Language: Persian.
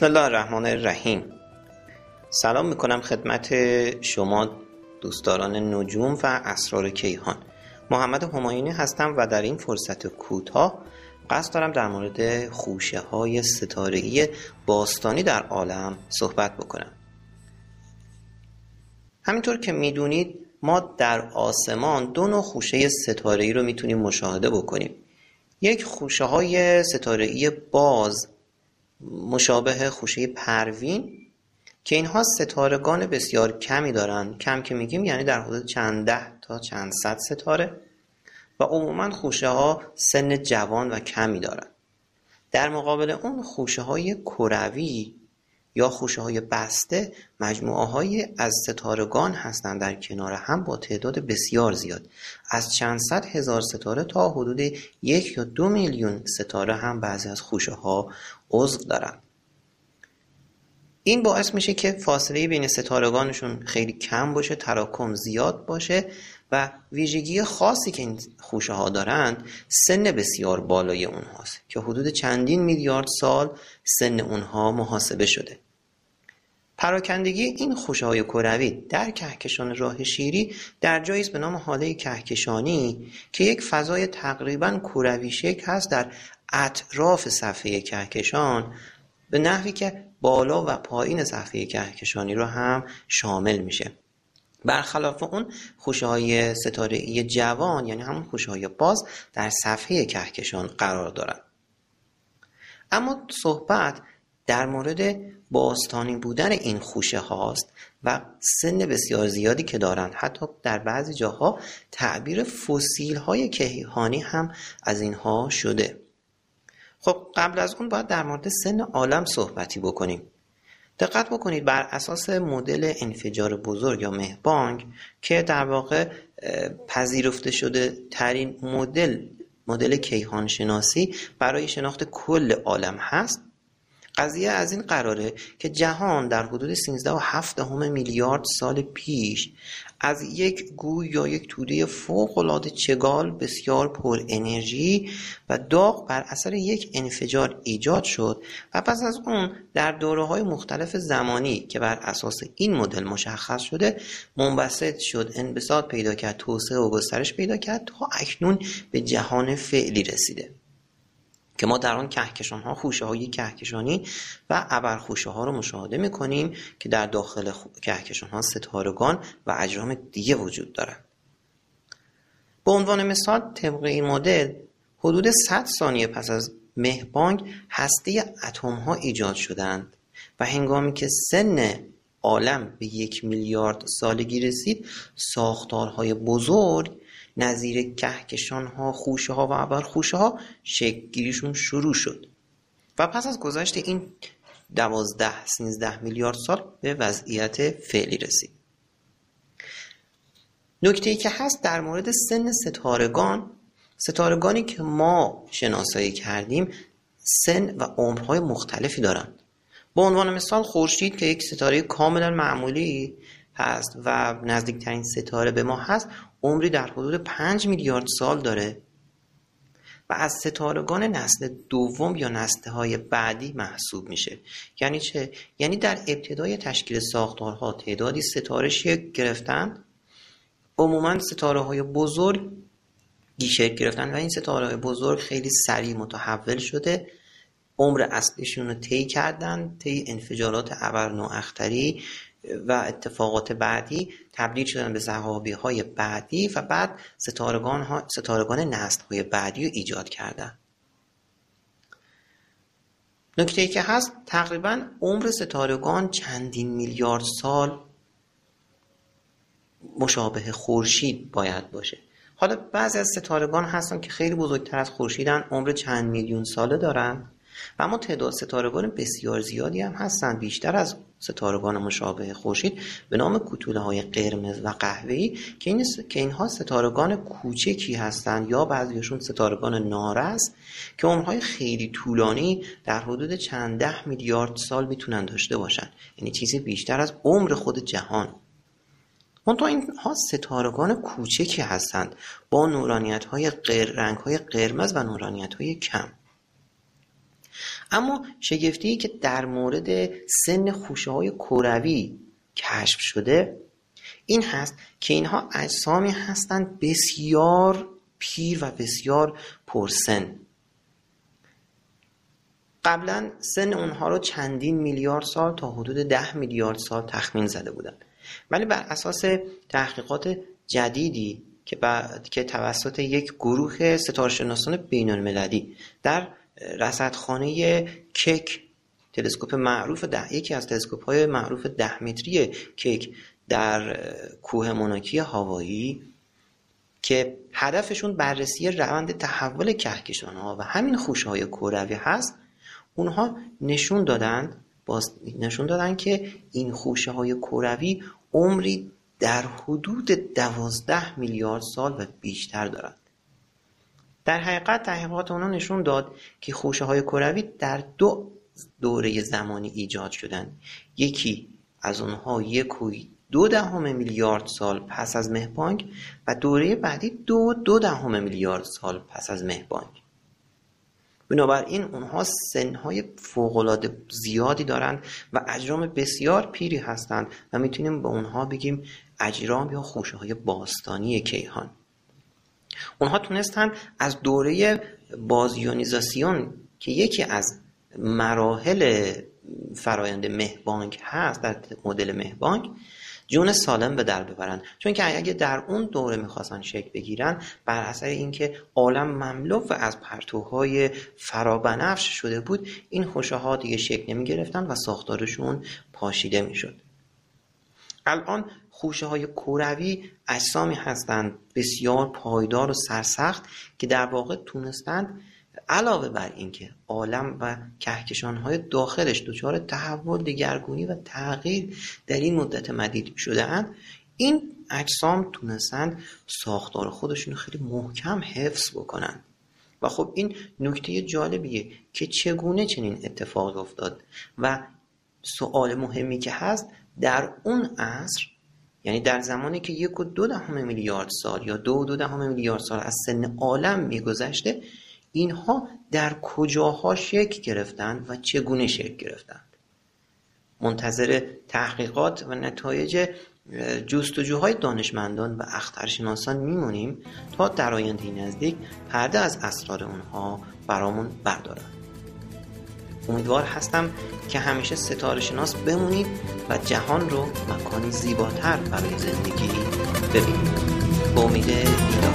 بسم الله الرحمن الرحیم. سلام می‌کنم خدمت شما دوستداران نجوم و اسرار کیهان. محمد هماینی هستم و در این فرصت کوتاه قصد دارم در مورد خوشه های ستاره باستانی در عالم صحبت بکنم. همینطور که می‌دونید ما در آسمان دو نوع خوشه ستاره رو می‌تونیم مشاهده بکنیم. یک خوشه های ستاره باز مشابه خوشه پروین که اینها ستارگان بسیار کمی دارند کم که میگیم یعنی در حدود چند ده تا چند صد ستاره. و عموما خوشه ها سن جوان و کمی دارند در مقابل اون خوشه های کروی یا خوشه های بسته مجموعه های از ستارگان هستند. در کنار هم با تعداد بسیار زیاد. از چند صد هزار ستاره تا حدود یک یا دو میلیون ستاره هم بعضی از خوشه ها عضو دارند. این باعث میشه که فاصله بین ستارگانشون خیلی کم باشه تراکم زیاد باشه و ویژگی خاصی که این خوشه ها دارند سن بسیار بالای اونهاست که حدود چندین میلیارد سال سن اونها محاسبه شده. پراکندگی این خوشه های کروی در کهکشان راه شیری در جایی به نام حاله کهکشانی که یک فضای تقریبا کروی شکل هست در اطراف صفحه کهکشان به نحوی که بالا و پایین صفحه کهکشانی رو هم شامل میشه. برخلاف اون خوشه های ستاره جوان یعنی همون خوشه های باز در صفحه کهکشان قرار دارند اما صحبت در مورد باستانی بودن این خوشه هاست و سن بسیار زیادی که دارند حتی در بعضی جاها تعبیر فسیل های کیهانی هم از اینها شده. خب قبل از اون باید در مورد سن عالم صحبتی بکنیم. دقت بکنید بر اساس مدل انفجار بزرگ یا مهبانگ که در واقع پذیرفته شده ترین مدل مدل کیهان شناسی برای شناخت کل عالم هست. قضیه از این قراره که جهان در حدود 13 و 7 میلیارد سال پیش از یک گوی یا یک توده العاده چگال بسیار پر انرژی و داغ بر اثر یک انفجار ایجاد شد و پس از اون در دوره های مختلف زمانی که بر اساس این مدل مشخص شده منبسط شد انبساط پیدا کرد توسعه و گسترش پیدا کرد تا اکنون به جهان فعلی رسیده. که ما در آن کهکشان ها خوشه های کهکشانی و ابرخوشه ها رو مشاهده می‌کنیم که در داخل کهکشان ها ستارگان و اجرام دیگه وجود دارند به عنوان مثال طبق این مدل حدود 100 ثانیه پس از مهبانگ هسته اتم ها ایجاد شدند و هنگامی که سن عالم به یک میلیارد سالگی رسید ساختارهای بزرگ نظیر ها خوشه ها و خوشه ها گیریشون شروع شد. و پس از گذشت این دوازده سینزده میلیارد سال به وضعیت فعلی رسید. نکته ای که هست در مورد سن ستارگان ستارگانی که ما شناسایی کردیم سن و عمرهای مختلفی دارند. به عنوان مثال خورشید که یک ستاره کاملا معمولی هست و نزدیکترین ستاره به ما هست عمری در حدود 5 میلیارد سال داره و از ستارگان نسل دوم یا نسل های بعدی محسوب میشه. یعنی چه؟ یعنی در ابتدای تشکیل ساختارها تعدادی ستاره شکل گرفتن عموما ستاره های بزرگ شکل گرفتن و این ستاره های بزرگ خیلی سریع متحول شده. عمر اصلیشون رو طی کردن طی انفجارات ابر اختری و اتفاقات بعدی تبدیل شدن به زهابی های بعدی و بعد ستارگان, ها، ستارگان نسل های بعدی رو ایجاد کردن. نکته ای که هست تقریبا عمر ستارگان چندین میلیارد سال مشابه خورشید باید باشه. حالا بعضی از ستارگان هستن که خیلی بزرگتر از خورشیدن عمر چند میلیون ساله دارن. و اما تعداد ستارگان بسیار زیادی هم هستند. بیشتر از ستارگان مشابه خورشید به نام کوتوله های قرمز و قهوه‌ای که, این که اینها ستارگان کوچکی هستند یا بعضیشون ستارگان نارس که عمرهای خیلی طولانی در حدود چند ده میلیارد سال می‌تونن داشته باشن. یعنی چیزی بیشتر از عمر خود جهان. منتها اینها ستارگان کوچکی هستند. با نورانیت های رنگ های قرمز و نورانیت های کم. اما شگفتی که در مورد سن خوشه های کروی کشف شده این هست که اینها اجسامی هستند بسیار پیر و بسیار پرسن. قبلا سن اونها رو چندین میلیارد سال تا حدود ده میلیارد سال تخمین زده بودن. ولی بر اساس تحقیقات جدیدی که, که توسط یک گروه ستارشناسان بین المللی در رصدخانه کک تلسکوپ معروف ده یکی از تلسکوپ های معروف ده متری کک در کوه موناکی هاوایی که هدفشون بررسی روند تحول کهکشان ها و همین خوشه های کروی هست. اونها نشون دادند نشون دادن که این خوشه های کروی عمری در حدود دوازده میلیارد سال و بیشتر دارند در حقیقت تحقیقات اونا نشون داد که خوشه های کروی در دو دوره زمانی ایجاد شدند یکی از اونها یک و دو دهم میلیارد سال پس از مهبانگ و دوره بعدی دو دو دهم میلیارد سال پس از مهبانگ. بنابراین اونها سنهای فوقالعاده زیادی دارند و اجرام بسیار پیری هستند و می‌تونیم به اونها بگیم اجرام یا خوشه های باستانی کیهان. اونها تونستن از دوره بازیونیزاسیون که یکی از مراحل فرایند مهبانک هست در مدل مهبانک جون سالم به در ببرن. چون که اگه در اون دوره می‌خواستن شکل بگیرن بر اثر اینکه عالم مملو و از پرتوهای فرابنفش شده بود این خوشه ها دیگه شکل نمی گرفتن و ساختارشون پاشیده می‌شد. الان خوشه های کوروی اجسامی هستند بسیار پایدار و سرسخت که در واقع تونستند علاوه بر اینکه عالم و کهکشانهای داخلش دچار تحول دگرگونی و تغییر در این مدت مدید شده اند این اجسام تونستند ساختار خودشون خیلی محکم حفظ بکنند. و خب این نکته جالبیه که چگونه چنین اتفاقی افتاد و سوال مهمی که هست در اون عصر یعنی در زمانی که یک و دو دهم میلیارد سال یا دو و دو دهم میلیارد سال از سن عالم میگذشته اینها در کجاها شکل گرفتند و چگونه شکل گرفتند؟ منتظر تحقیقات و نتایج جستجوهای دانشمندان و اخترشناسان میمونیم تا در آینده نزدیک پرده از اسرار اونها برامون بردارند. امیدوار هستم که همیشه ستاره شناس بمونید و جهان رو مکانی زیباتر برای زندگی ببینید. به امید دیدار